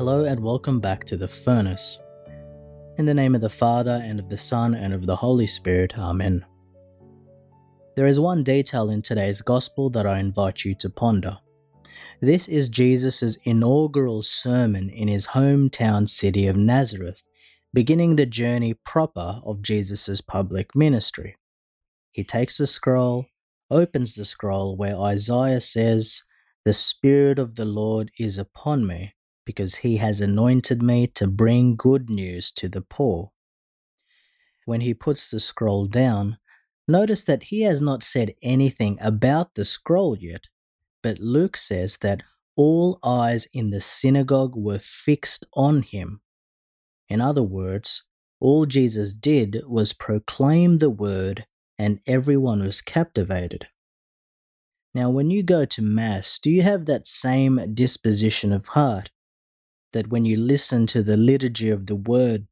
Hello and welcome back to the furnace. In the name of the Father, and of the Son, and of the Holy Spirit, Amen. There is one detail in today's Gospel that I invite you to ponder. This is Jesus' inaugural sermon in his hometown city of Nazareth, beginning the journey proper of Jesus' public ministry. He takes the scroll, opens the scroll where Isaiah says, The Spirit of the Lord is upon me, because he has anointed me to bring good news to the poor. When he puts the scroll down, notice that he has not said anything about the scroll yet, but Luke says that all eyes in the synagogue were fixed on him. In other words, all Jesus did was proclaim the word and everyone was captivated. Now, when you go to Mass, do you have that same disposition of heart? That when you listen to the liturgy of the Word,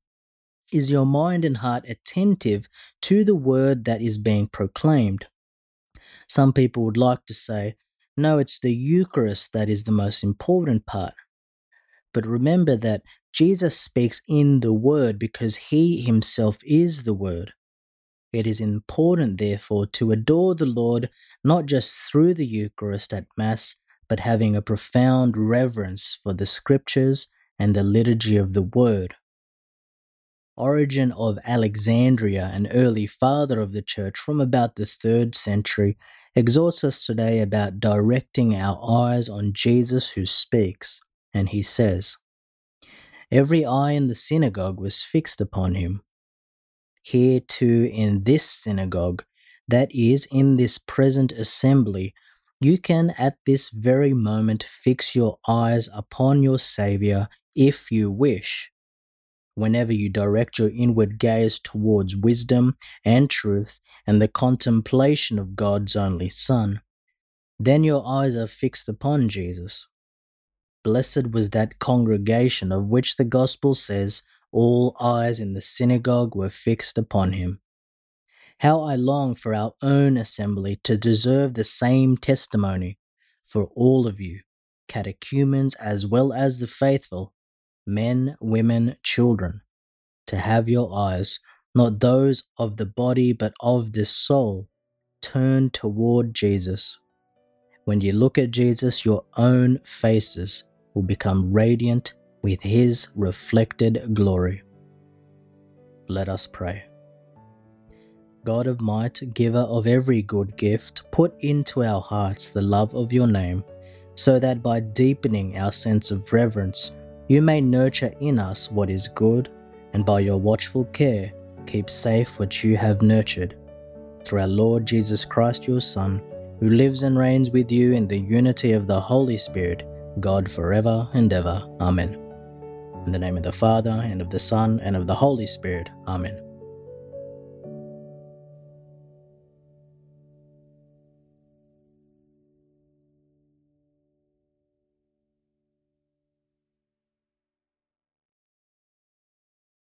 is your mind and heart attentive to the Word that is being proclaimed? Some people would like to say, no, it's the Eucharist that is the most important part. But remember that Jesus speaks in the Word because He Himself is the Word. It is important, therefore, to adore the Lord not just through the Eucharist at Mass, but having a profound reverence for the Scriptures and the liturgy of the Word. Origen of Alexandria, an early father of the Church from about the 3rd century, exhorts us today about directing our eyes on Jesus who speaks, and he says, Every eye in the synagogue was fixed upon him here too in this synagogue, that is, in this present assembly, you can at this very moment fix your eyes upon your Saviour if you wish. Whenever you direct your inward gaze towards wisdom and truth and the contemplation of God's only Son, then your eyes are fixed upon Jesus. Blessed was that congregation of which the Gospel says, all eyes in the synagogue were fixed upon him. How I long for our own assembly to deserve the same testimony for all of you, catechumens as well as the faithful, men, women, children, to have your eyes, not those of the body but of the soul, turned toward Jesus. When you look at Jesus, your own faces will become radiant with his reflected glory. Let us pray. God of might, giver of every good gift, put into our hearts the love of your name, so that by deepening our sense of reverence, you may nurture in us what is good, and by your watchful care, keep safe what you have nurtured. Through our Lord Jesus Christ, your Son, who lives and reigns with you in the unity of the Holy Spirit, God forever and ever. Amen. In the name of the Father, and of the Son, and of the Holy Spirit. Amen.